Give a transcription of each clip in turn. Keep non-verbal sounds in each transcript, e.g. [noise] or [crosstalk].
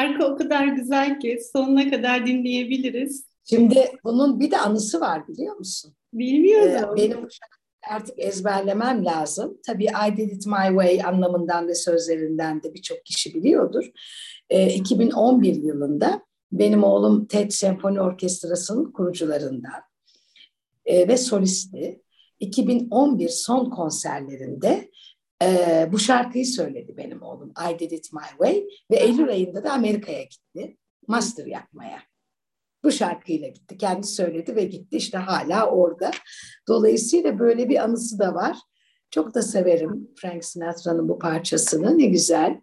Şarkı o kadar güzel ki sonuna kadar dinleyebiliriz. Şimdi bunun bir de anısı var biliyor musun? Bilmiyordum. Ee, benim artık ezberlemem lazım. Tabii I Did It My Way anlamından ve sözlerinden de birçok kişi biliyordur. Ee, 2011 yılında benim oğlum TED Senfoni Orkestrası'nın kurucularından e, ve solisti. 2011 son konserlerinde e, bu şarkıyı söyledi benim oğlum I Did It My Way ve Eylül ayında da Amerika'ya gitti master yapmaya. Bu şarkıyla gitti. Kendi söyledi ve gitti. İşte hala orada. Dolayısıyla böyle bir anısı da var. Çok da severim Frank Sinatra'nın bu parçasını. Ne güzel.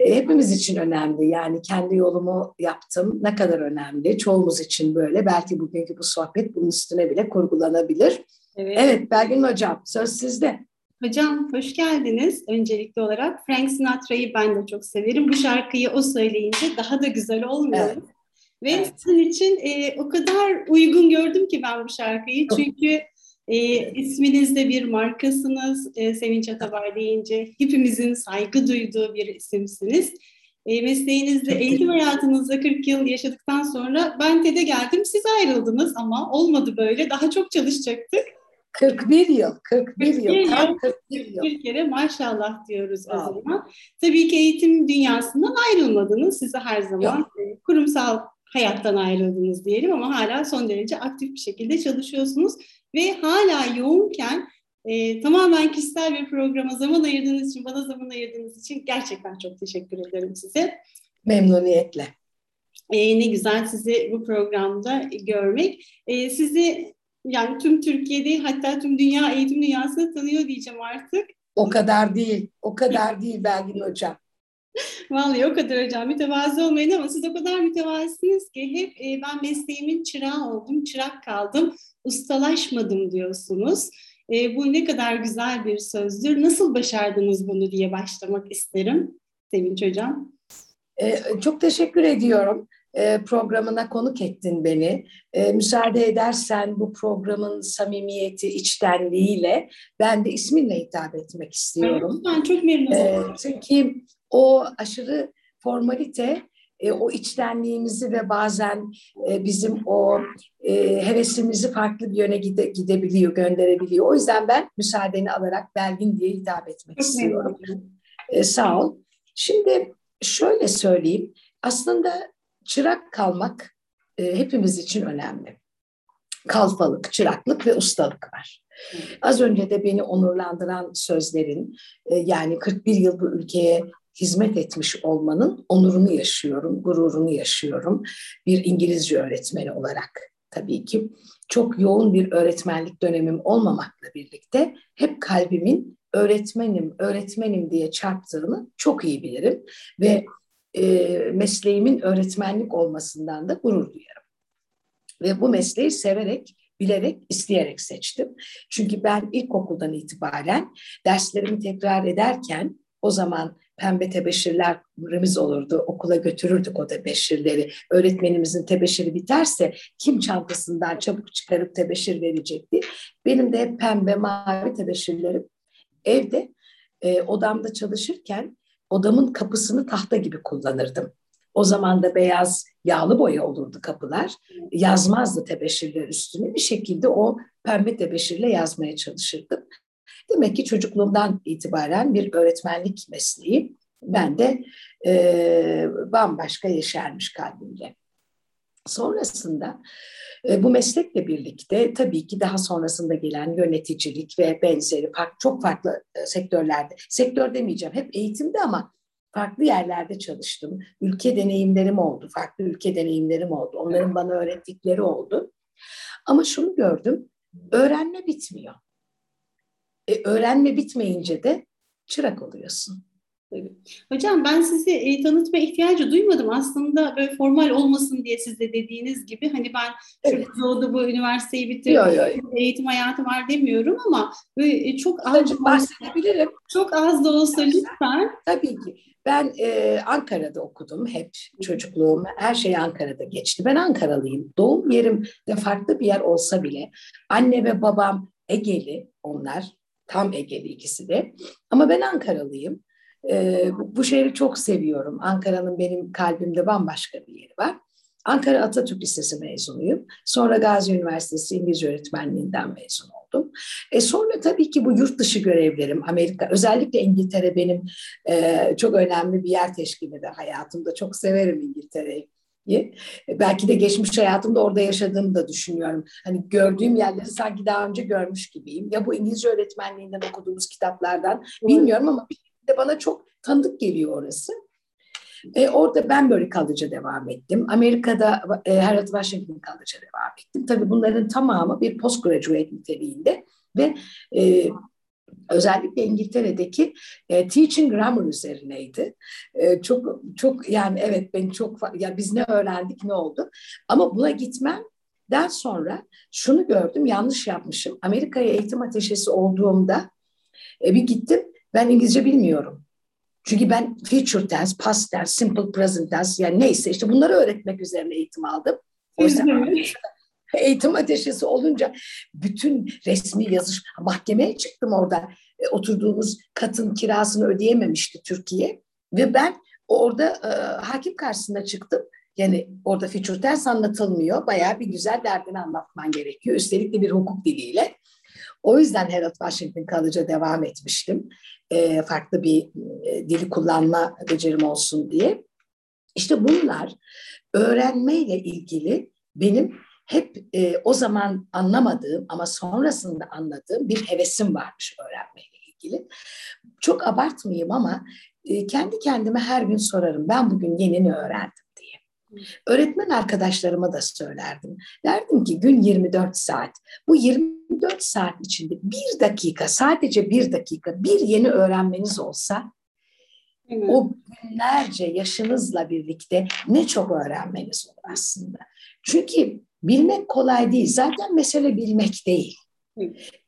E, hepimiz için önemli. Yani kendi yolumu yaptım. Ne kadar önemli. Çoğumuz için böyle. Belki bugünkü bu sohbet bunun üstüne bile kurgulanabilir. Evet. Evet Belgin Hocam söz sizde. Hocam hoş geldiniz öncelikli olarak. Frank Sinatra'yı ben de çok severim. Bu şarkıyı o söyleyince daha da güzel olmuyor. Evet. Ve Evet. sizin için e, o kadar uygun gördüm ki ben bu şarkıyı. Çünkü e, isminiz de bir markasınız. E, Sevinç Atabay deyince hepimizin saygı duyduğu bir isimsiniz. E, mesleğinizde, eğitim hayatınızda 40 yıl yaşadıktan sonra ben TED'e geldim. Siz ayrıldınız ama olmadı böyle. Daha çok çalışacaktık. 41 yıl, 41 41 yıl, tam yıl. 41 yıl. Bir kere maşallah diyoruz o zaman. Tabii ki eğitim dünyasından ayrılmadınız. Siz de her zaman e, kurumsal hayattan ayrıldınız diyelim ama hala son derece aktif bir şekilde çalışıyorsunuz. Ve hala yoğunken e, tamamen kişisel bir programa zaman ayırdığınız için, bana zaman ayırdığınız için gerçekten çok teşekkür ederim size. Memnuniyetle. E, ne güzel sizi bu programda görmek. E, sizi yani tüm Türkiye'de hatta tüm dünya eğitim dünyasını tanıyor diyeceğim artık. O kadar değil, o kadar değil Belgin Hocam. [laughs] Vallahi o kadar hocam mütevazı olmayın ama siz o kadar mütevazısınız ki hep e, ben mesleğimin çırağı oldum, çırak kaldım, ustalaşmadım diyorsunuz. E, bu ne kadar güzel bir sözdür. Nasıl başardınız bunu diye başlamak isterim Sevinç hocam. Ee, çok teşekkür ediyorum. Ee, programına konuk ettin beni. Ee, müsaade edersen bu programın samimiyeti, içtenliğiyle ben de isminle hitap etmek istiyorum. Ben çok memnun Ee, oldum. çünkü o aşırı formalite e, o içtenliğimizi ve bazen e, bizim o e, hevesimizi farklı bir yöne gide, gidebiliyor, gönderebiliyor. O yüzden ben müsaadeni alarak Belgin diye hitap etmek Çok istiyorum. E, sağ ol. Şimdi şöyle söyleyeyim. Aslında çırak kalmak e, hepimiz için önemli. Kalfalık, çıraklık ve ustalık var. Az önce de beni onurlandıran sözlerin e, yani 41 yıl bu ülkeye hizmet etmiş olmanın onurunu yaşıyorum, gururunu yaşıyorum. Bir İngilizce öğretmeni olarak tabii ki. Çok yoğun bir öğretmenlik dönemim olmamakla birlikte hep kalbimin öğretmenim, öğretmenim diye çarptığını çok iyi bilirim. Ve e, mesleğimin öğretmenlik olmasından da gurur duyarım. Ve bu mesleği severek, bilerek, isteyerek seçtim. Çünkü ben ilkokuldan itibaren derslerimi tekrar ederken o zaman pembe tebeşirlerimiz olurdu. Okula götürürdük o tebeşirleri. Öğretmenimizin tebeşiri biterse kim çantasından çabuk çıkarıp tebeşir verecekti. Benim de hep pembe, mavi tebeşirlerim evde e, odamda çalışırken odamın kapısını tahta gibi kullanırdım. O zaman da beyaz yağlı boya olurdu kapılar. Yazmazdı tebeşirler üstüne. Bir şekilde o pembe tebeşirle yazmaya çalışırdım. Demek ki çocukluğumdan itibaren bir öğretmenlik mesleği ben de e, bambaşka yeşermiş kalbimde. Sonrasında e, bu meslekle birlikte tabii ki daha sonrasında gelen yöneticilik ve benzeri çok farklı e, sektörlerde, sektör demeyeceğim hep eğitimde ama farklı yerlerde çalıştım. Ülke deneyimlerim oldu, farklı ülke deneyimlerim oldu. Onların bana öğrettikleri oldu. Ama şunu gördüm, öğrenme bitmiyor. E, öğrenme bitmeyince de çırak oluyorsun. Tabii. Hocam ben sizi e, tanıtma ihtiyacı duymadım. Aslında böyle formal olmasın diye siz de dediğiniz gibi hani ben evet. doğdu bu üniversiteyi bitirdim, yo, yo, yo. eğitim hayatı var demiyorum ama böyle e, çok az bahsedebilirim. Çok az da olsa lütfen. Tabii ki. Ben e, Ankara'da okudum hep çocukluğum. Her şey Ankara'da geçti. Ben Ankaralıyım. Doğum yerim de farklı bir yer olsa bile anne ve babam Egeli onlar. Tam Egeli ikisi de. Ama ben Ankaralıyım. E, bu, şehri çok seviyorum. Ankara'nın benim kalbimde bambaşka bir yeri var. Ankara Atatürk Lisesi mezunuyum. Sonra Gazi Üniversitesi İngilizce öğretmenliğinden mezun oldum. E sonra tabii ki bu yurt dışı görevlerim Amerika, özellikle İngiltere benim e, çok önemli bir yer teşkil eder hayatımda. Çok severim İngiltere'yi. Belki de geçmiş hayatımda orada yaşadığımı da düşünüyorum. Hani gördüğüm yerleri sanki daha önce görmüş gibiyim. Ya bu İngilizce öğretmenliğinden okuduğumuz kitaplardan bilmiyorum ama de bana çok tanıdık geliyor orası. E, orada ben böyle kalıcı devam ettim. Amerika'da e, Harold Washington kalıcı devam ettim. Tabii bunların tamamı bir postgraduate niteliğinde ve e, özellikle İngiltere'deki e, teaching grammar üzerineydi. E, çok çok yani evet ben çok ya biz ne öğrendik ne oldu? Ama buna gitmemden sonra şunu gördüm yanlış yapmışım. Amerika'ya eğitim ateşesi olduğumda e, bir gittim ben İngilizce bilmiyorum. Çünkü ben future tense, past tense, simple present tense yani neyse işte bunları öğretmek üzerine eğitim aldım. Oysa [laughs] eğitim ateşesi olunca bütün resmi yazış mahkemeye çıktım orada. E, oturduğumuz katın kirasını ödeyememişti Türkiye ve ben orada e, hakim karşısına çıktım. Yani orada future tense anlatılmıyor. Bayağı bir güzel derdini anlatman gerekiyor. Üstelik de bir hukuk diliyle. O yüzden Harold Washington kalıcı devam etmiştim. E, farklı bir e, dili kullanma becerim olsun diye. İşte bunlar öğrenmeyle ilgili benim hep e, o zaman anlamadığım ama sonrasında anladığım bir hevesim varmış öğrenmeyle ilgili. Çok abartmayayım ama e, kendi kendime her gün sorarım ben bugün yenini öğrendim diye. Öğretmen arkadaşlarıma da söylerdim. Derdim ki gün 24 saat. Bu 24 saat içinde bir dakika, sadece bir dakika bir yeni öğrenmeniz olsa Evet. O günlerce yaşınızla birlikte ne çok öğrenmeniz olur aslında. Çünkü bilmek kolay değil. Zaten mesele bilmek değil.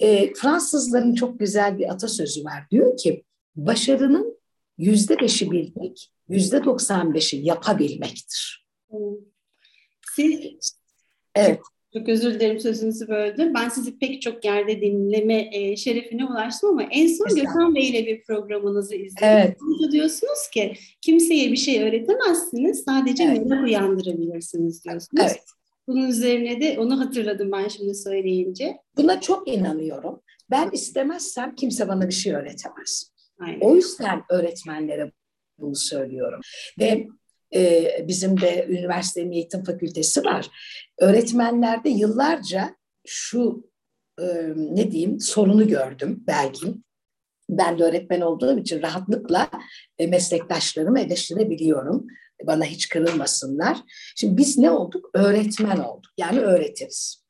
E, Fransızların çok güzel bir atasözü var. Diyor ki başarının yüzde beşi bilmek, yüzde doksan beşi yapabilmektir. Siz evet. Çok özür dilerim sözünüzü böldüm. Ben sizi pek çok yerde dinleme e, şerefine ulaştım ama en son Gökhan Bey ile bir programınızı izledim. Evet. Burada diyorsunuz ki kimseye bir şey öğretemezsiniz, sadece evet. merak uyandırabilirsiniz diyorsunuz. Evet. Bunun üzerine de onu hatırladım ben şimdi söyleyince. Buna çok inanıyorum. Ben istemezsem kimse bana bir şey öğretemez. Aynen. O yüzden öğretmenlere bunu söylüyorum. Ve e, bizim de üniversitenin eğitim fakültesi var. Öğretmenlerde yıllarca şu e, ne diyeyim sorunu gördüm belki. Ben de öğretmen olduğum için rahatlıkla e, meslektaşlarımı eleştirebiliyorum. Bana hiç kırılmasınlar. Şimdi biz ne olduk? Öğretmen olduk. Yani öğretiriz.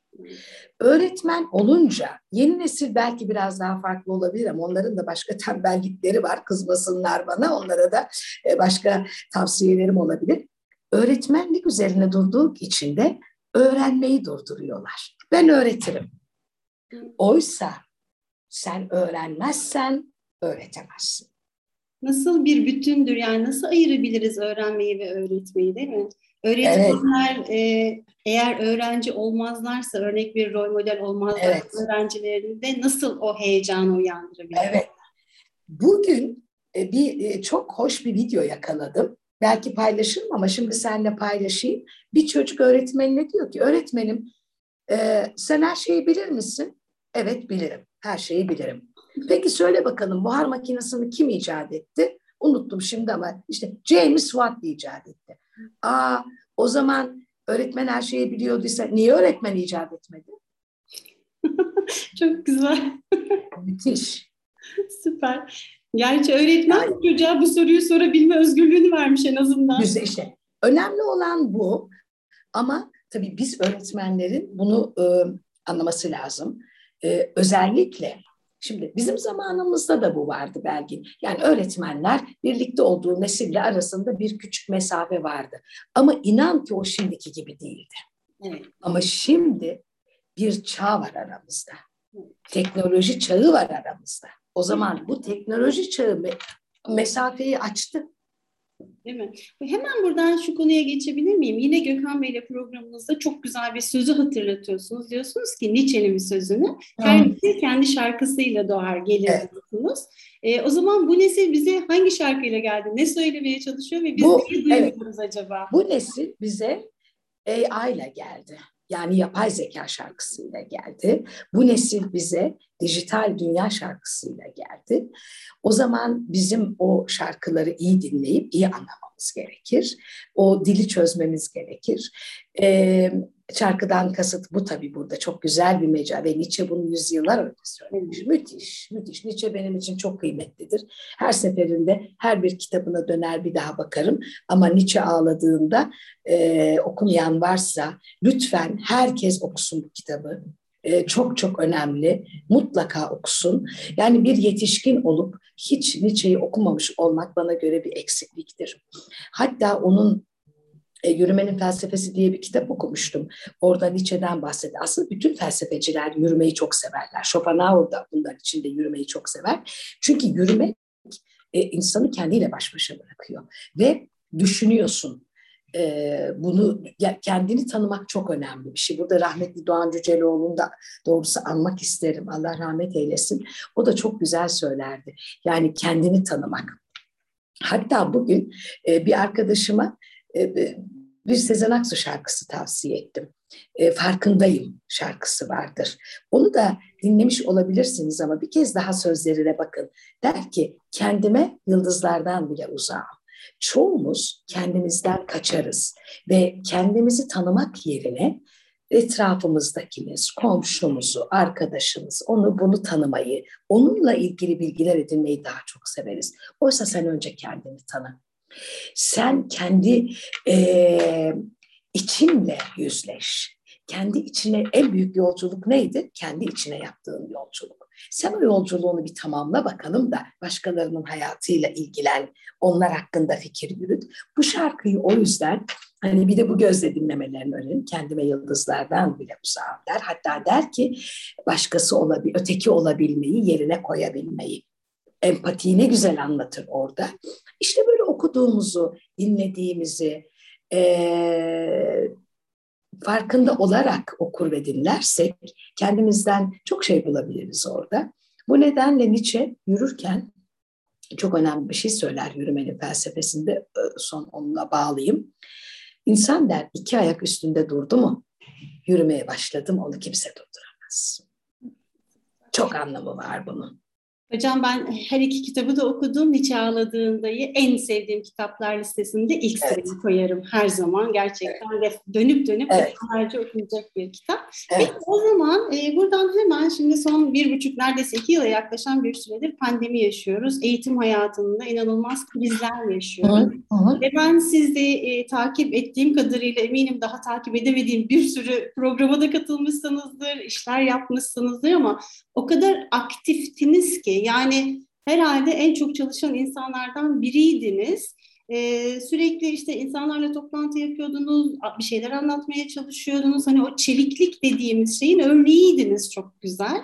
Öğretmen olunca yeni nesil belki biraz daha farklı olabilir ama onların da başka [laughs] tembellikleri var. Kızmasınlar bana. Onlara da e, başka tavsiyelerim olabilir. Öğretmenlik üzerine durduğum için de öğrenmeyi durduruyorlar. Ben öğretirim. Oysa sen öğrenmezsen öğretemezsin. Nasıl bir bütündür yani nasıl ayırabiliriz öğrenmeyi ve öğretmeyi değil mi? Öğretmenler evet. e, eğer öğrenci olmazlarsa, örnek bir rol model olmazlar evet. öğrencilerinde nasıl o heyecanı uyandırabilir? Evet. Bugün e, bir e, çok hoş bir video yakaladım. Belki paylaşırım ama şimdi seninle paylaşayım. Bir çocuk öğretmenine diyor ki, öğretmenim e, sen her şeyi bilir misin? Evet bilirim, her şeyi bilirim. Peki söyle bakalım buhar makinesini kim icat etti? Unuttum şimdi ama işte James Watt icat etti. Aa o zaman öğretmen her şeyi biliyorduysa niye öğretmen icat etmedi? [laughs] Çok güzel. Müthiş. [laughs] Süper. Gerçi öğretmen yani, çocuğa bu soruyu sorabilme özgürlüğünü vermiş en azından. Güzel işte. Önemli olan bu. Ama tabii biz öğretmenlerin bunu e, anlaması lazım. E, özellikle Şimdi bizim zamanımızda da bu vardı belki. Yani öğretmenler birlikte olduğu nesille arasında bir küçük mesafe vardı. Ama inan ki o şimdiki gibi değildi. Evet. Ama şimdi bir çağ var aramızda. Teknoloji çağı var aramızda. O zaman bu teknoloji çağı mesafeyi açtı. Değil mi? Hemen buradan şu konuya geçebilir miyim? Yine Gökhan Bey ile programımızda çok güzel bir sözü hatırlatıyorsunuz. Diyorsunuz ki Nietzsche'nin bir sözünü. Her nesil kendi şarkısıyla doğar gelir evet. diyorsunuz. E, o zaman bu nesil bize hangi şarkıyla geldi? Ne söylemeye çalışıyor ve biz bu, neyi duyuyoruz evet. acaba? Bu nesil bize AI ile geldi. Yani yapay zeka şarkısıyla geldi. Bu nesil bize dijital dünya şarkısıyla geldi. O zaman bizim o şarkıları iyi dinleyip iyi anlamamız gerekir. O dili çözmemiz gerekir. Ee, şarkıdan kasıt bu tabii burada çok güzel bir mecra ve Nietzsche bunu yüzyıllar önce söylemiş. Müthiş, müthiş. Nietzsche benim için çok kıymetlidir. Her seferinde her bir kitabına döner bir daha bakarım. Ama Nietzsche ağladığında e, okumayan varsa lütfen herkes okusun bu kitabı. E, çok çok önemli. Mutlaka okusun. Yani bir yetişkin olup hiç Nietzsche'yi okumamış olmak bana göre bir eksikliktir. Hatta onun e, Yürümenin Felsefesi diye bir kitap okumuştum. Orada Nietzsche'den bahsediyor. Aslında bütün felsefeciler yürümeyi çok severler. Schopenhauer da bunların içinde yürümeyi çok sever. Çünkü yürümek e, insanı kendiyle baş başa bırakıyor. Ve düşünüyorsun. E, bunu ya, kendini tanımak çok önemli bir şey. Burada rahmetli Doğan Cüceloğlu'nu da doğrusu anmak isterim. Allah rahmet eylesin. O da çok güzel söylerdi. Yani kendini tanımak. Hatta bugün e, bir arkadaşıma e, bir Sezen Aksu şarkısı tavsiye ettim. E, Farkındayım şarkısı vardır. Onu da dinlemiş olabilirsiniz ama bir kez daha sözlerine bakın. Der ki kendime yıldızlardan bile uzağım. Çoğumuz kendimizden kaçarız ve kendimizi tanımak yerine etrafımızdakiniz, komşumuzu, arkadaşımız, onu bunu tanımayı, onunla ilgili bilgiler edinmeyi daha çok severiz. Oysa sen önce kendini tanı. Sen kendi e, içinle yüzleş. Kendi içine en büyük yolculuk neydi? Kendi içine yaptığın yolculuk. Sen o yolculuğunu bir tamamla bakalım da başkalarının hayatıyla ilgilen, onlar hakkında fikir yürüt. Bu şarkıyı o yüzden hani bir de bu gözle dinlemelerini öğrenin. Kendime yıldızlardan bile uzağım der. Hatta der ki başkası olabil, öteki olabilmeyi yerine koyabilmeyi empatiyi ne güzel anlatır orada. İşte böyle okuduğumuzu, dinlediğimizi e, farkında olarak okur ve dinlersek kendimizden çok şey bulabiliriz orada. Bu nedenle Nietzsche yürürken çok önemli bir şey söyler yürümenin felsefesinde son onunla bağlayayım. İnsan der iki ayak üstünde durdu mu yürümeye başladım onu kimse durduramaz. Çok anlamı var bunun. Hocam ben her iki kitabı da okudum. Nietzsche Ağladığında'yı en sevdiğim kitaplar listesinde ilk evet. sıraya koyarım her zaman. Gerçekten evet. dönüp dönüp evet. okunacak bir kitap. Evet. Peki o zaman e, buradan hemen şimdi son bir buçuk neredeyse iki yıla yaklaşan bir süredir pandemi yaşıyoruz. Eğitim hayatında inanılmaz krizler yaşıyoruz. Hı hı. Ve ben sizde e, takip ettiğim kadarıyla eminim daha takip edemediğim bir sürü programa da katılmışsınızdır, işler yapmışsınızdır ama o kadar aktiftiniz ki yani herhalde en çok çalışan insanlardan biriydiniz. Ee, sürekli işte insanlarla toplantı yapıyordunuz, bir şeyler anlatmaya çalışıyordunuz. Hani o çeviklik dediğimiz şeyin örneğiydiniz çok güzel.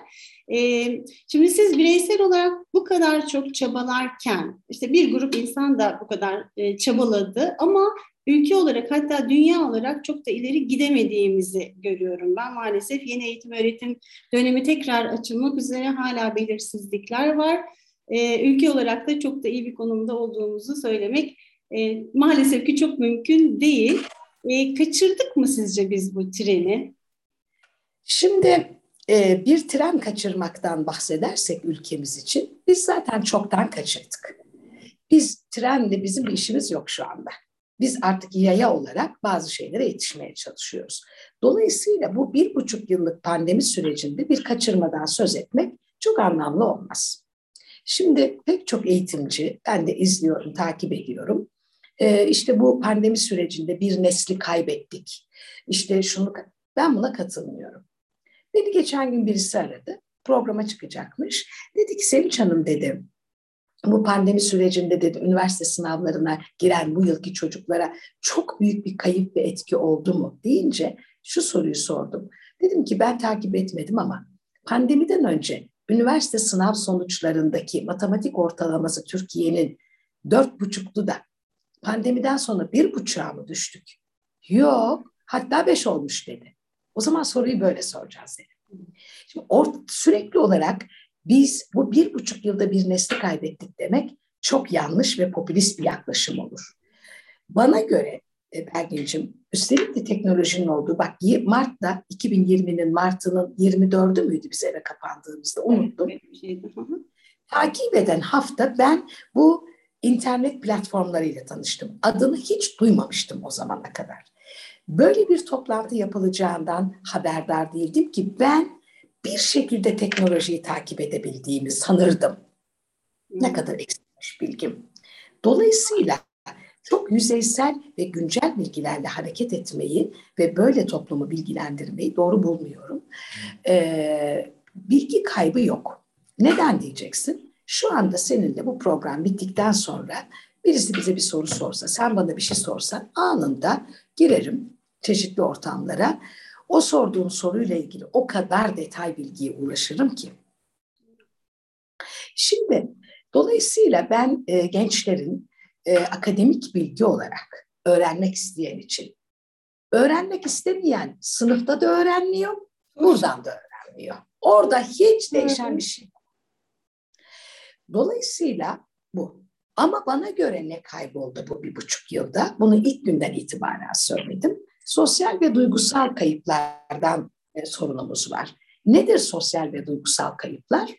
Ee, şimdi siz bireysel olarak bu kadar çok çabalarken, işte bir grup insan da bu kadar e, çabaladı ama ülke olarak hatta dünya olarak çok da ileri gidemediğimizi görüyorum. Ben maalesef yeni eğitim öğretim dönemi tekrar açılmak üzere hala belirsizlikler var. Ee, ülke olarak da çok da iyi bir konumda olduğumuzu söylemek e, maalesef ki çok mümkün değil. E, kaçırdık mı sizce biz bu treni? Şimdi e, bir tren kaçırmaktan bahsedersek ülkemiz için biz zaten çoktan kaçırdık. Biz trenle bizim bir işimiz yok şu anda. Biz artık yaya olarak bazı şeylere yetişmeye çalışıyoruz. Dolayısıyla bu bir buçuk yıllık pandemi sürecinde bir kaçırmadan söz etmek çok anlamlı olmaz. Şimdi pek çok eğitimci, ben de izliyorum, takip ediyorum. Ee, işte bu pandemi sürecinde bir nesli kaybettik. İşte şunu, ben buna katılmıyorum. Beni geçen gün birisi aradı. programa çıkacakmış. Dedi ki Sevinç Hanım dedi bu pandemi sürecinde dedi üniversite sınavlarına giren bu yılki çocuklara çok büyük bir kayıp ve etki oldu mu deyince şu soruyu sordum. Dedim ki ben takip etmedim ama pandemiden önce üniversite sınav sonuçlarındaki matematik ortalaması Türkiye'nin dört buçuktu da pandemiden sonra bir buçuğa mı düştük? Yok hatta beş olmuş dedi. O zaman soruyu böyle soracağız dedim. Şimdi or- sürekli olarak biz bu bir buçuk yılda bir nesli kaybettik demek çok yanlış ve popülist bir yaklaşım olur. Bana göre e, Belgin'cim üstelik de teknolojinin olduğu bak Mart'ta 2020'nin Mart'ının 24'ü müydü biz eve kapandığımızda unuttum. Takip eden hafta ben bu internet platformlarıyla tanıştım. Adını hiç duymamıştım o zamana kadar. Böyle bir toplantı yapılacağından haberdar değildim ki ben bir şekilde teknolojiyi takip edebildiğimi sanırdım. Ne kadar eksikmiş bilgim. Dolayısıyla çok yüzeysel ve güncel bilgilerle hareket etmeyi ve böyle toplumu bilgilendirmeyi doğru bulmuyorum. Ee, bilgi kaybı yok. Neden diyeceksin? Şu anda seninle bu program bittikten sonra birisi bize bir soru sorsa, sen bana bir şey sorsan anında girerim çeşitli ortamlara o sorduğum soruyla ilgili o kadar detay bilgiye ulaşırım ki. Şimdi dolayısıyla ben e, gençlerin e, akademik bilgi olarak öğrenmek isteyen için öğrenmek istemeyen sınıfta da öğrenmiyor, buradan da öğrenmiyor. Orada hiç değişen bir şey Dolayısıyla bu. Ama bana göre ne kayboldu bu bir buçuk yılda? Bunu ilk günden itibaren söyledim sosyal ve duygusal kayıplardan e, sorunumuz var. Nedir sosyal ve duygusal kayıplar?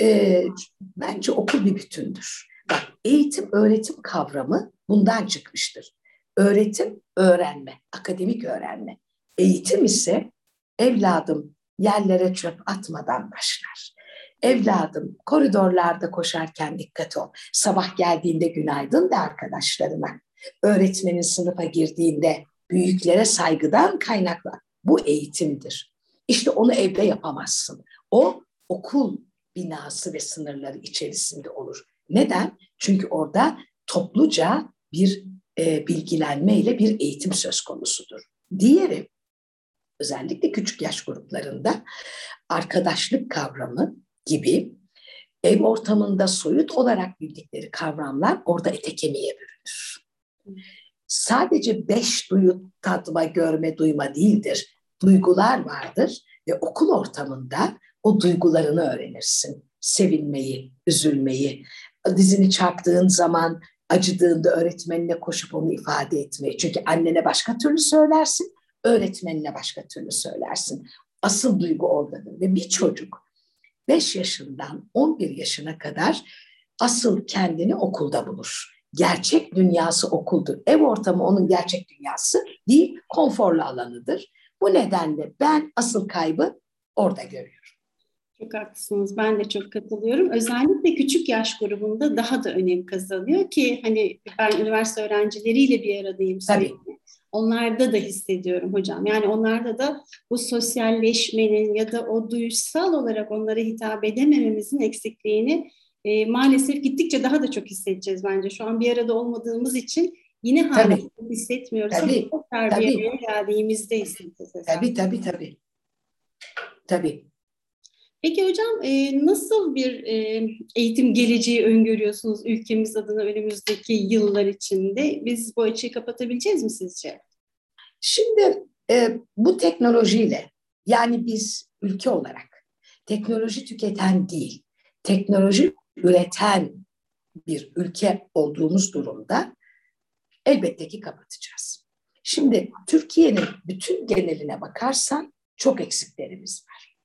E, bence okul bir bütündür. Bak eğitim öğretim kavramı bundan çıkmıştır. Öğretim öğrenme, akademik öğrenme. Eğitim ise evladım yerlere çöp atmadan başlar. Evladım koridorlarda koşarken dikkat ol. Sabah geldiğinde günaydın da arkadaşlarına. Öğretmenin sınıfa girdiğinde büyüklere saygıdan kaynaklan. Bu eğitimdir. İşte onu evde yapamazsın. O okul binası ve sınırları içerisinde olur. Neden? Çünkü orada topluca bir e, bilgilenme ile bir eğitim söz konusudur. Diğeri özellikle küçük yaş gruplarında arkadaşlık kavramı gibi ev ortamında soyut olarak bildikleri kavramlar orada ete kemiğe bürünür sadece beş duyu tatma, görme, duyma değildir. Duygular vardır ve okul ortamında o duygularını öğrenirsin. Sevinmeyi, üzülmeyi, dizini çarptığın zaman acıdığında öğretmenine koşup onu ifade etmeyi. Çünkü annene başka türlü söylersin, öğretmenine başka türlü söylersin. Asıl duygu oradadır ve bir çocuk 5 yaşından 11 yaşına kadar asıl kendini okulda bulur gerçek dünyası okuldur. Ev ortamı onun gerçek dünyası değil, konforlu alanıdır. Bu nedenle ben asıl kaybı orada görüyorum. Çok haklısınız. Ben de çok katılıyorum. Özellikle küçük yaş grubunda daha da önem kazanıyor ki hani ben üniversite öğrencileriyle bir aradayım sürekli. Tabii. Onlarda da hissediyorum hocam. Yani onlarda da bu sosyalleşmenin ya da o duysal olarak onlara hitap edemememizin eksikliğini e, maalesef gittikçe daha da çok hissedeceğiz bence. Şu an bir arada olmadığımız için yine hala hissetmiyoruz tabii. ama terbiyeye geldiğimizde hissedeceğiz. Tabii tabii tabii. Tabii. Peki hocam e, nasıl bir e, eğitim geleceği öngörüyorsunuz ülkemiz adına önümüzdeki yıllar içinde? Biz bu açıyı kapatabileceğiz mi sizce? Şimdi e, bu teknolojiyle yani biz ülke olarak teknoloji tüketen değil, teknoloji üreten bir ülke olduğumuz durumda elbette ki kapatacağız. Şimdi Türkiye'nin bütün geneline bakarsan çok eksiklerimiz var.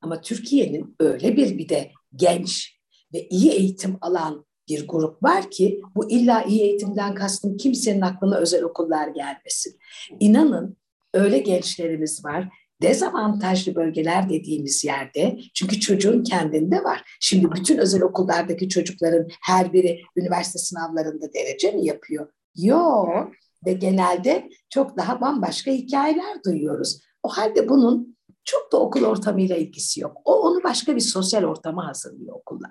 Ama Türkiye'nin öyle bir bir de genç ve iyi eğitim alan bir grup var ki bu illa iyi eğitimden kastım kimsenin aklına özel okullar gelmesin. İnanın öyle gençlerimiz var dezavantajlı bölgeler dediğimiz yerde çünkü çocuğun kendinde var. Şimdi bütün özel okullardaki çocukların her biri üniversite sınavlarında derece mi yapıyor? Yok ve genelde çok daha bambaşka hikayeler duyuyoruz. O halde bunun çok da okul ortamıyla ilgisi yok. O onu başka bir sosyal ortama hazırlıyor okullar.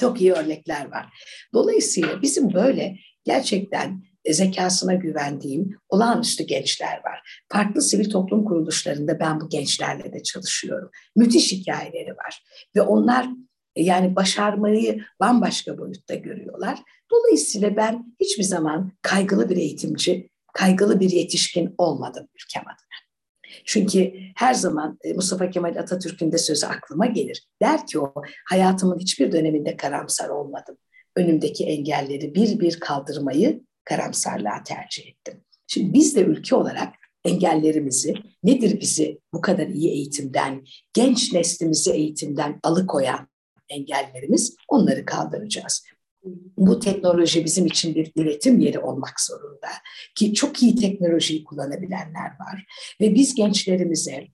Çok iyi örnekler var. Dolayısıyla bizim böyle gerçekten zekasına güvendiğim olağanüstü gençler var. Farklı sivil toplum kuruluşlarında ben bu gençlerle de çalışıyorum. Müthiş hikayeleri var ve onlar yani başarmayı bambaşka boyutta görüyorlar. Dolayısıyla ben hiçbir zaman kaygılı bir eğitimci, kaygılı bir yetişkin olmadım ülkem adına. Çünkü her zaman e, Mustafa Kemal Atatürk'ün de sözü aklıma gelir. Der ki o hayatımın hiçbir döneminde karamsar olmadım. Önümdeki engelleri bir bir kaldırmayı karamsarlığa tercih ettim. Şimdi biz de ülke olarak engellerimizi, nedir bizi bu kadar iyi eğitimden, genç neslimizi eğitimden alıkoyan engellerimiz onları kaldıracağız. Bu teknoloji bizim için bir üretim yeri olmak zorunda. Ki çok iyi teknolojiyi kullanabilenler var. Ve biz gençlerimize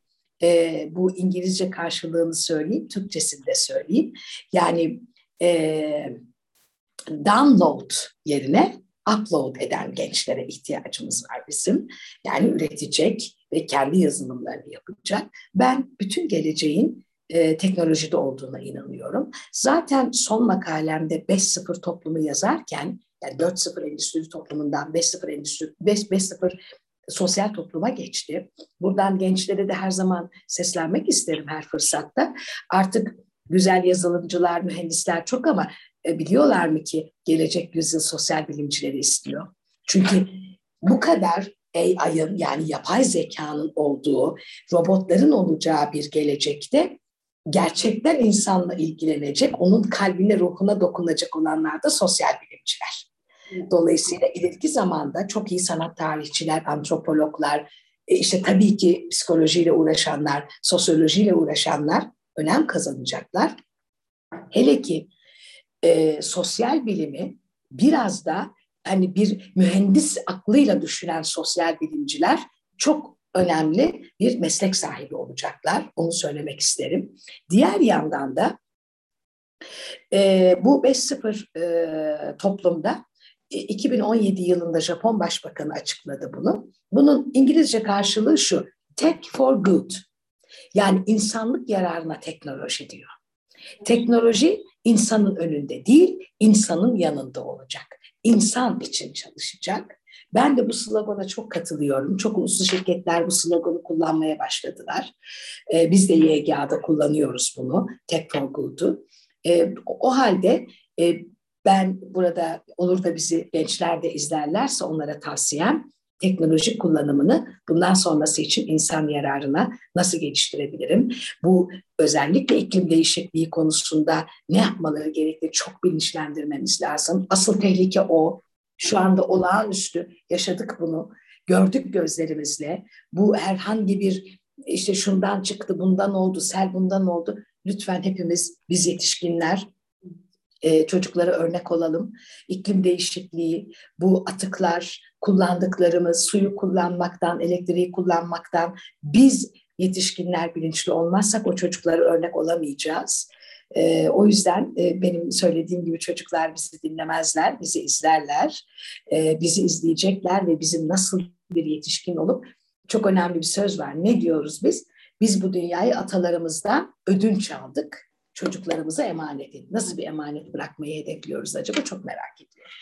e, bu İngilizce karşılığını söyleyeyim, Türkçesini de söyleyeyim. Yani e, download yerine upload eden gençlere ihtiyacımız var bizim. Yani üretecek ve kendi yazılımlarını yapacak. Ben bütün geleceğin e, teknolojide olduğuna inanıyorum. Zaten son makalemde 5.0 toplumu yazarken yani 4.0 endüstri toplumundan 5.0 endüstri 5.0 sosyal topluma geçti. Buradan gençlere de her zaman seslenmek isterim her fırsatta. Artık güzel yazılımcılar, mühendisler çok ama e, biliyorlar mı ki gelecek yüzyıl sosyal bilimcileri istiyor? Çünkü bu kadar AI'ın yani yapay zekanın olduğu, robotların olacağı bir gelecekte gerçekten insanla ilgilenecek, onun kalbine, ruhuna dokunacak olanlar da sosyal bilimciler. Dolayısıyla ileriki zamanda çok iyi sanat tarihçiler, antropologlar, e, işte tabii ki psikolojiyle uğraşanlar, sosyolojiyle uğraşanlar önem kazanacaklar. Hele ki e, sosyal bilimi biraz da hani bir mühendis aklıyla düşünen sosyal bilimciler çok önemli bir meslek sahibi olacaklar. Onu söylemek isterim. Diğer yandan da e, bu 5.0 e, toplumda 2017 yılında Japon Başbakanı açıkladı bunu. Bunun İngilizce karşılığı şu, Tech for Good. Yani insanlık yararına teknoloji diyor. Teknoloji insanın önünde değil, insanın yanında olacak. İnsan için çalışacak. Ben de bu slogana çok katılıyorum. Çok uluslu şirketler bu sloganı kullanmaya başladılar. Ee, biz de YGA'da kullanıyoruz bunu, Tech for Good'u. Ee, o halde e, ben burada olur da bizi gençler de izlerlerse onlara tavsiyem teknoloji kullanımını bundan sonrası için insan yararına nasıl geliştirebilirim? Bu özellikle iklim değişikliği konusunda ne yapmaları gerektiği çok bilinçlendirmemiz lazım. Asıl tehlike o. Şu anda olağanüstü yaşadık bunu. Gördük gözlerimizle. Bu herhangi bir işte şundan çıktı, bundan oldu, sel bundan oldu. Lütfen hepimiz biz yetişkinler e, çocuklara örnek olalım. İklim değişikliği, bu atıklar, kullandıklarımız, suyu kullanmaktan, elektriği kullanmaktan biz yetişkinler bilinçli olmazsak o çocuklara örnek olamayacağız. E, o yüzden e, benim söylediğim gibi çocuklar bizi dinlemezler, bizi izlerler, e, bizi izleyecekler ve bizim nasıl bir yetişkin olup çok önemli bir söz var. Ne diyoruz biz? Biz bu dünyayı atalarımızdan ödünç aldık çocuklarımıza emanet edin. Nasıl bir emanet bırakmayı hedefliyoruz acaba çok merak ediyorum.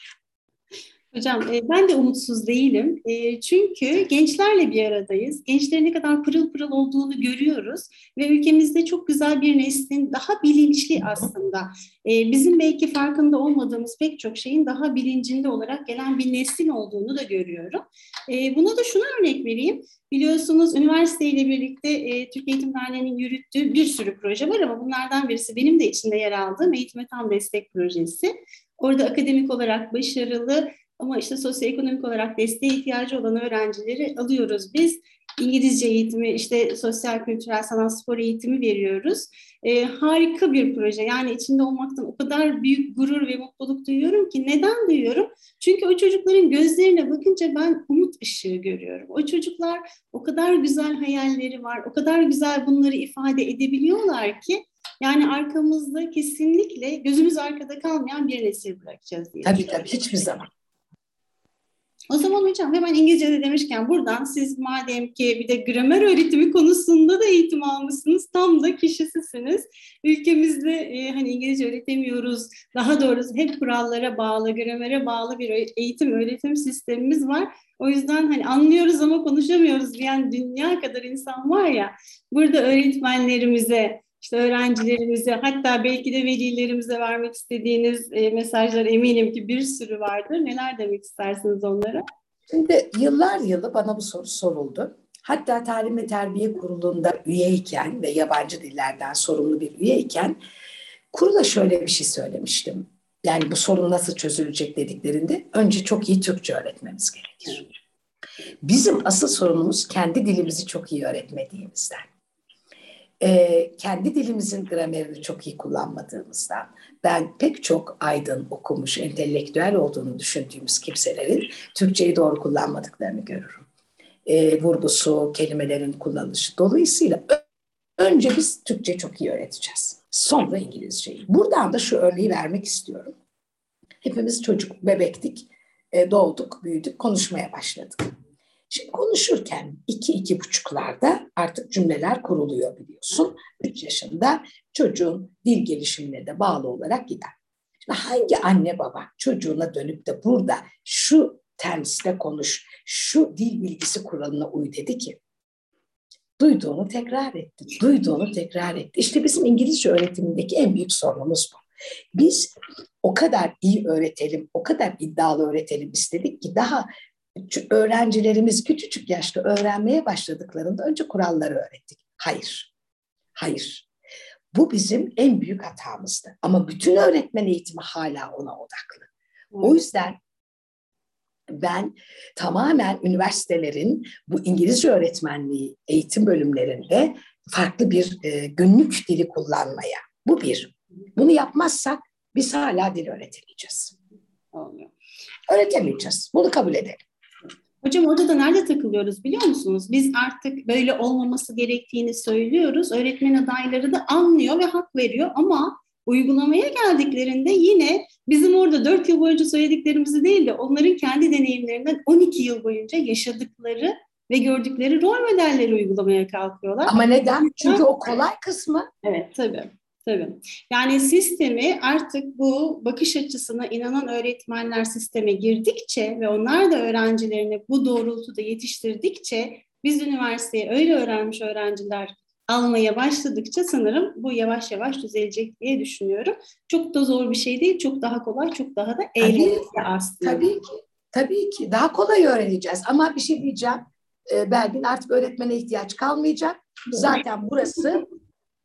Hocam e, ben de umutsuz değilim. E, çünkü gençlerle bir aradayız. Gençlerin ne kadar pırıl pırıl olduğunu görüyoruz. Ve ülkemizde çok güzel bir neslin daha bilinçli aslında. E, bizim belki farkında olmadığımız pek çok şeyin daha bilincinde olarak gelen bir neslin olduğunu da görüyorum. Buna da şunu örnek vereyim. Biliyorsunuz üniversiteyle birlikte Türkiye Eğitim Derneği'nin yürüttüğü bir sürü proje var ama bunlardan birisi benim de içinde yer aldığım Eğitime Tam Destek Projesi. Orada akademik olarak başarılı ama işte sosyoekonomik olarak desteğe ihtiyacı olan öğrencileri alıyoruz biz. İngilizce eğitimi, işte sosyal, kültürel, sanat, spor eğitimi veriyoruz. E, harika bir proje. Yani içinde olmaktan o kadar büyük gurur ve mutluluk duyuyorum ki. Neden duyuyorum? Çünkü o çocukların gözlerine bakınca ben umut ışığı görüyorum. O çocuklar o kadar güzel hayalleri var, o kadar güzel bunları ifade edebiliyorlar ki yani arkamızda kesinlikle gözümüz arkada kalmayan bir nesil bırakacağız diye. Tabii tabii hiçbir zaman. O zaman hocam hemen İngilizce'de demişken buradan siz madem ki bir de gramer öğretimi konusunda da eğitim almışsınız tam da kişisisiniz. Ülkemizde e, hani İngilizce öğretemiyoruz. Daha doğrusu hep kurallara bağlı, gramere bağlı bir eğitim öğretim sistemimiz var. O yüzden hani anlıyoruz ama konuşamıyoruz diyen dünya kadar insan var ya. Burada öğretmenlerimize, işte öğrencilerimize hatta belki de velilerimize vermek istediğiniz e, mesajlar eminim ki bir sürü vardır. Neler demek istersiniz onlara? Şimdi yıllar yılı bana bu soru soruldu. Hatta Talim ve Terbiye Kurulu'nda üyeyken ve yabancı dillerden sorumlu bir üyeyken kurula şöyle bir şey söylemiştim. Yani bu sorun nasıl çözülecek dediklerinde önce çok iyi Türkçe öğretmemiz gerekir. Bizim asıl sorunumuz kendi dilimizi çok iyi öğretmediğimizden e, kendi dilimizin gramerini çok iyi kullanmadığımızdan ben pek çok aydın, okumuş, entelektüel olduğunu düşündüğümüz kimselerin Türkçeyi doğru kullanmadıklarını görürüm. E, vurgusu, kelimelerin kullanışı. Dolayısıyla önce biz Türkçe çok iyi öğreteceğiz. Sonra İngilizceyi. Buradan da şu örneği vermek istiyorum. Hepimiz çocuk, bebektik, e, doğduk, büyüdük, konuşmaya başladık. Şimdi konuşurken iki, iki buçuklarda artık cümleler kuruluyor biliyorsun. Üç yaşında çocuğun dil gelişimine de bağlı olarak gider. Şimdi hangi anne baba çocuğuna dönüp de burada şu temsile konuş, şu dil bilgisi kuralına uy dedi ki? Duyduğunu tekrar etti, duyduğunu tekrar etti. İşte bizim İngilizce öğretimindeki en büyük sorunumuz bu. Biz o kadar iyi öğretelim, o kadar iddialı öğretelim istedik ki daha öğrencilerimiz küçücük yaşta öğrenmeye başladıklarında önce kuralları öğrettik. Hayır, hayır. Bu bizim en büyük hatamızdı. Ama bütün öğretmen eğitimi hala ona odaklı. O yüzden ben tamamen üniversitelerin bu İngilizce öğretmenliği eğitim bölümlerinde farklı bir e, günlük dili kullanmaya. Bu bir. Bunu yapmazsak biz hala dil öğretemeyeceğiz. Olmuyor. Öğretemeyeceğiz. Bunu kabul edelim. Hocam orada da nerede takılıyoruz biliyor musunuz? Biz artık böyle olmaması gerektiğini söylüyoruz. Öğretmen adayları da anlıyor ve hak veriyor ama uygulamaya geldiklerinde yine bizim orada 4 yıl boyunca söylediklerimizi değil de onların kendi deneyimlerinden 12 yıl boyunca yaşadıkları ve gördükleri rol modelleri uygulamaya kalkıyorlar. Ama neden? Çünkü o kolay kısmı. Evet tabii. Tabii. Yani sistemi artık bu bakış açısına inanan öğretmenler sisteme girdikçe ve onlar da öğrencilerini bu doğrultuda yetiştirdikçe biz üniversiteye öyle öğrenmiş öğrenciler almaya başladıkça sanırım bu yavaş yavaş düzelecek diye düşünüyorum. Çok da zor bir şey değil, çok daha kolay, çok daha da eğlenceli aslında. Tabii ki, tabii ki. Daha kolay öğreneceğiz ama bir şey diyeceğim. Ee, Belgin artık öğretmene ihtiyaç kalmayacak. Zaten burası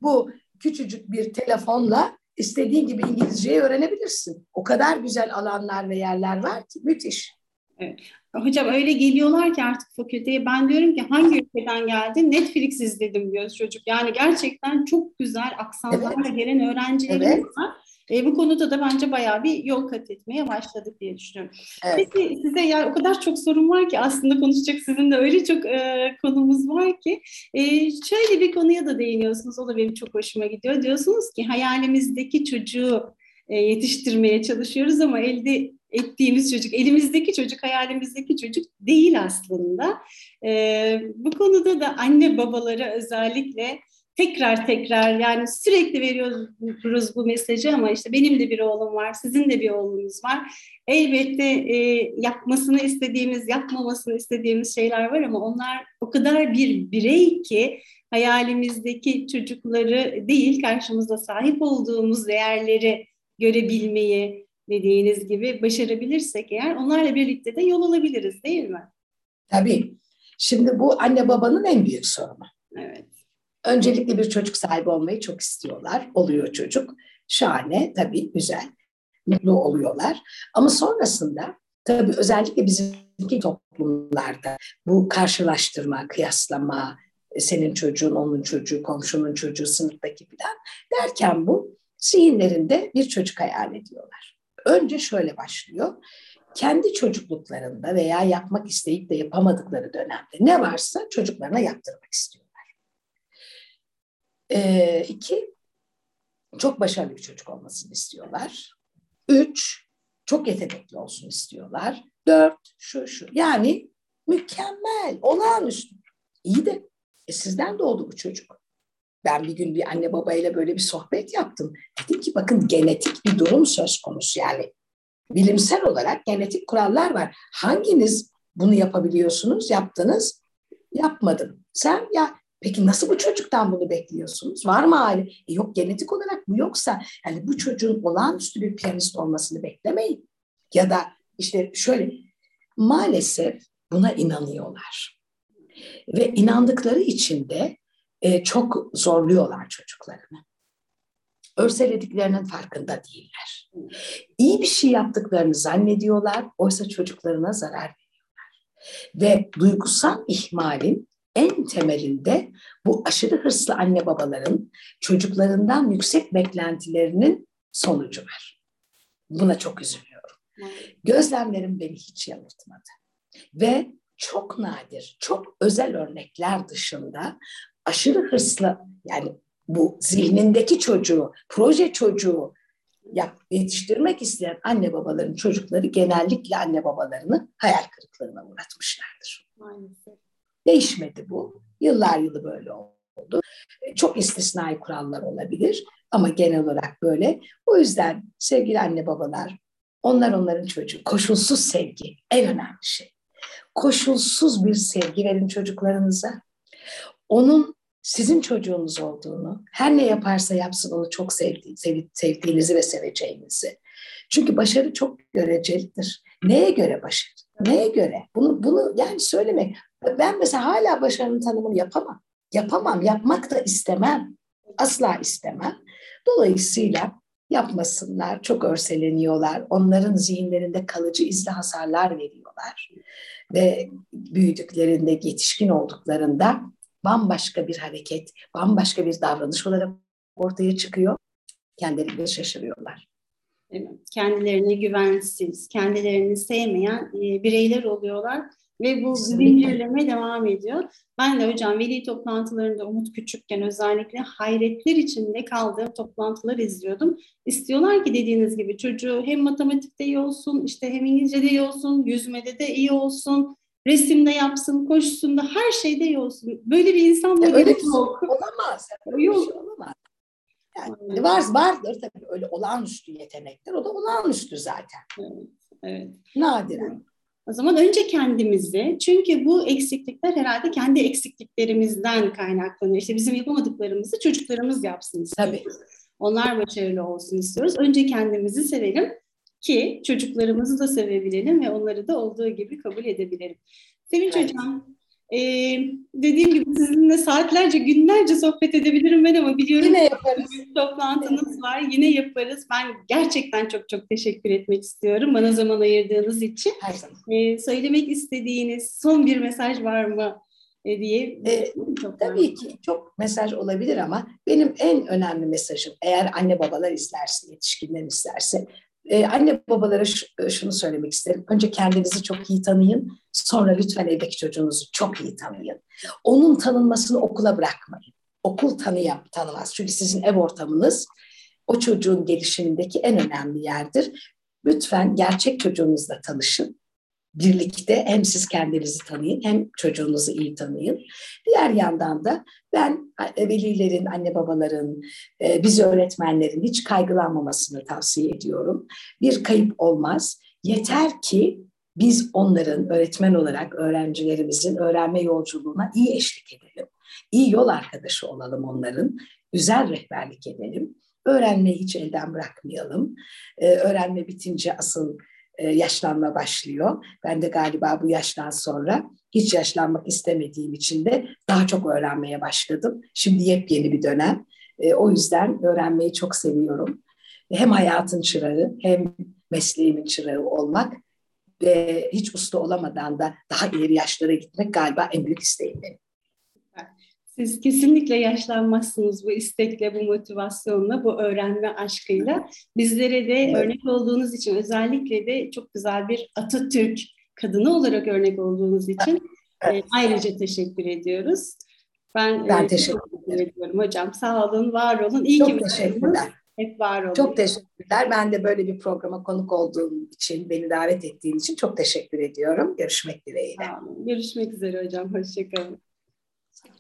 bu küçücük bir telefonla istediğin gibi İngilizceyi öğrenebilirsin. O kadar güzel alanlar ve yerler var ki müthiş. Evet. Hocam öyle geliyorlar ki artık fakülteye ben diyorum ki hangi ülkeden geldin? Netflix izledim diyor çocuk. Yani gerçekten çok güzel aksanlarla evet. gelen öğrencilerimiz evet. var. E, bu konuda da bence bayağı bir yol kat etmeye başladık diye düşünüyorum. Evet. Peki size yani o kadar çok sorun var ki aslında konuşacak sizin de öyle çok e, konumuz var ki e, şöyle bir konuya da değiniyorsunuz. O da benim çok hoşuma gidiyor. Diyorsunuz ki hayalimizdeki çocuğu e, yetiştirmeye çalışıyoruz ama elde ettiğimiz çocuk, elimizdeki çocuk, hayalimizdeki çocuk değil aslında. E, bu konuda da anne babalara özellikle tekrar tekrar yani sürekli veriyoruz bu mesajı ama işte benim de bir oğlum var, sizin de bir oğlunuz var. Elbette e, yapmasını istediğimiz, yapmamasını istediğimiz şeyler var ama onlar o kadar bir birey ki hayalimizdeki çocukları değil, karşımızda sahip olduğumuz değerleri görebilmeyi dediğiniz gibi başarabilirsek eğer onlarla birlikte de yol alabiliriz değil mi? Tabii. Şimdi bu anne babanın en büyük sorunu. Evet. Öncelikle bir çocuk sahibi olmayı çok istiyorlar. Oluyor çocuk. Şahane, tabii güzel. Mutlu oluyorlar. Ama sonrasında tabii özellikle bizim toplumlarda bu karşılaştırma, kıyaslama, senin çocuğun, onun çocuğu, komşunun çocuğu, sınıftaki falan derken bu zihinlerinde bir çocuk hayal ediyorlar. Önce şöyle başlıyor. Kendi çocukluklarında veya yapmak isteyip de yapamadıkları dönemde ne varsa çocuklarına yaptırmak istiyor. Ee, iki, çok başarılı bir çocuk olmasını istiyorlar. Üç, çok yetenekli olsun istiyorlar. dört, şu şu. Yani mükemmel, olağanüstü. İyi de e, sizden doğdu bu çocuk. Ben bir gün bir anne babayla böyle bir sohbet yaptım. Dedim ki bakın genetik bir durum söz konusu yani. Bilimsel olarak genetik kurallar var. Hanginiz bunu yapabiliyorsunuz, yaptınız, yapmadım. Sen ya peki nasıl bu çocuktan bunu bekliyorsunuz? Var mı hali? E yok genetik olarak bu yoksa yani bu çocuğun olağanüstü bir piyanist olmasını beklemeyin. Ya da işte şöyle maalesef buna inanıyorlar. Ve inandıkları için de e, çok zorluyorlar çocuklarını. Örselediklerinin farkında değiller. İyi bir şey yaptıklarını zannediyorlar, oysa çocuklarına zarar veriyorlar. Ve duygusal ihmalin en temelinde bu aşırı hırslı anne babaların çocuklarından yüksek beklentilerinin sonucu var. Buna çok üzülüyorum. Gözlemlerim beni hiç yanıltmadı. Ve çok nadir, çok özel örnekler dışında aşırı hırslı yani bu zihnindeki çocuğu, proje çocuğu yap, yetiştirmek isteyen anne babaların çocukları genellikle anne babalarını hayal kırıklığına uğratmışlardır. Maalesef. Değişmedi bu. Yıllar yılı böyle oldu. Çok istisnai kurallar olabilir ama genel olarak böyle. O yüzden sevgili anne babalar, onlar onların çocuğu. Koşulsuz sevgi en önemli şey. Koşulsuz bir sevgi verin çocuklarınıza. Onun sizin çocuğunuz olduğunu, her ne yaparsa yapsın onu çok sevdi, sev, sevdiğinizi ve seveceğinizi. Çünkü başarı çok görecelidir. Neye göre başarı? Neye göre? Bunu, bunu yani söylemek. Ben mesela hala başarının tanımını yapamam. Yapamam, yapmak da istemem. Asla istemem. Dolayısıyla yapmasınlar, çok örseleniyorlar. Onların zihinlerinde kalıcı izli hasarlar veriyorlar. Ve büyüdüklerinde, yetişkin olduklarında bambaşka bir hareket, bambaşka bir davranış olarak ortaya çıkıyor. Kendileri şaşırıyorlar. Kendilerine güvensiz, kendilerini sevmeyen e, bireyler oluyorlar ve bu zincirleme devam ediyor. Ben de hocam veli toplantılarında Umut küçükken özellikle hayretler içinde kaldığı toplantılar izliyordum. İstiyorlar ki dediğiniz gibi çocuğu hem matematikte iyi olsun, işte hem İngilizce'de iyi olsun, yüzmede de iyi olsun, resimde yapsın, koşsun da her şeyde iyi olsun. Böyle bir insan mı? Öyle bir yok. Olamaz. Yok. Şey olamaz. Yani var, vardır tabii öyle olağanüstü yetenekler. O da olağanüstü zaten. Evet. evet. Nadiren. O zaman önce kendimizi, çünkü bu eksiklikler herhalde kendi eksikliklerimizden kaynaklanıyor. İşte bizim yapamadıklarımızı çocuklarımız yapsın istiyoruz. Tabii. Onlar başarılı olsun istiyoruz. Önce kendimizi sevelim ki çocuklarımızı da sevebilelim ve onları da olduğu gibi kabul edebilelim. Sevinç evet. Hocam, e, dediğim gibi sizinle saatlerce, günlerce sohbet edebilirim ben ama biliyorum yine yaparız. Bir toplantınız var. Yine yaparız. Ben gerçekten çok çok teşekkür etmek istiyorum bana zaman ayırdığınız için. Her zaman. E, söylemek istediğiniz son bir mesaj var mı? E, diye. E, çok tabii ki çok mesaj olabilir ama benim en önemli mesajım eğer anne babalar izlerse, yetişkinler izlerse ee, anne babalara e, şunu söylemek isterim. Önce kendinizi çok iyi tanıyın. Sonra lütfen evdeki çocuğunuzu çok iyi tanıyın. Onun tanınmasını okula bırakmayın. Okul tanıyam, tanımaz. Çünkü sizin ev ortamınız o çocuğun gelişimindeki en önemli yerdir. Lütfen gerçek çocuğunuzla tanışın birlikte hem siz kendinizi tanıyın hem çocuğunuzu iyi tanıyın. Diğer yandan da ben velilerin, anne babaların, e, biz öğretmenlerin hiç kaygılanmamasını tavsiye ediyorum. Bir kayıp olmaz. Yeter ki biz onların öğretmen olarak öğrencilerimizin öğrenme yolculuğuna iyi eşlik edelim. İyi yol arkadaşı olalım onların. Güzel rehberlik edelim. Öğrenmeyi hiç elden bırakmayalım. Ee, öğrenme bitince asıl yaşlanma başlıyor. Ben de galiba bu yaştan sonra hiç yaşlanmak istemediğim için de daha çok öğrenmeye başladım. Şimdi yepyeni bir dönem. E, o yüzden öğrenmeyi çok seviyorum. Hem hayatın çırağı hem mesleğimin çırağı olmak ve hiç usta olamadan da daha ileri yaşlara gitmek galiba en büyük isteğim benim. Siz kesinlikle yaşlanmazsınız bu istekle, bu motivasyonla, bu öğrenme aşkıyla. Bizlere de örnek olduğunuz için özellikle de çok güzel bir Atatürk kadını olarak örnek olduğunuz için e, ayrıca teşekkür ediyoruz. Ben, ben e, teşekkür ederim. ediyorum hocam. Sağ olun, var olun. İyi çok ki teşekkürler. Hep var olun. Çok teşekkürler. teşekkürler. Ben de böyle bir programa konuk olduğum için, beni davet ettiğin için çok teşekkür ediyorum. Görüşmek dileğiyle. Görüşmek üzere hocam. Hoşçakalın.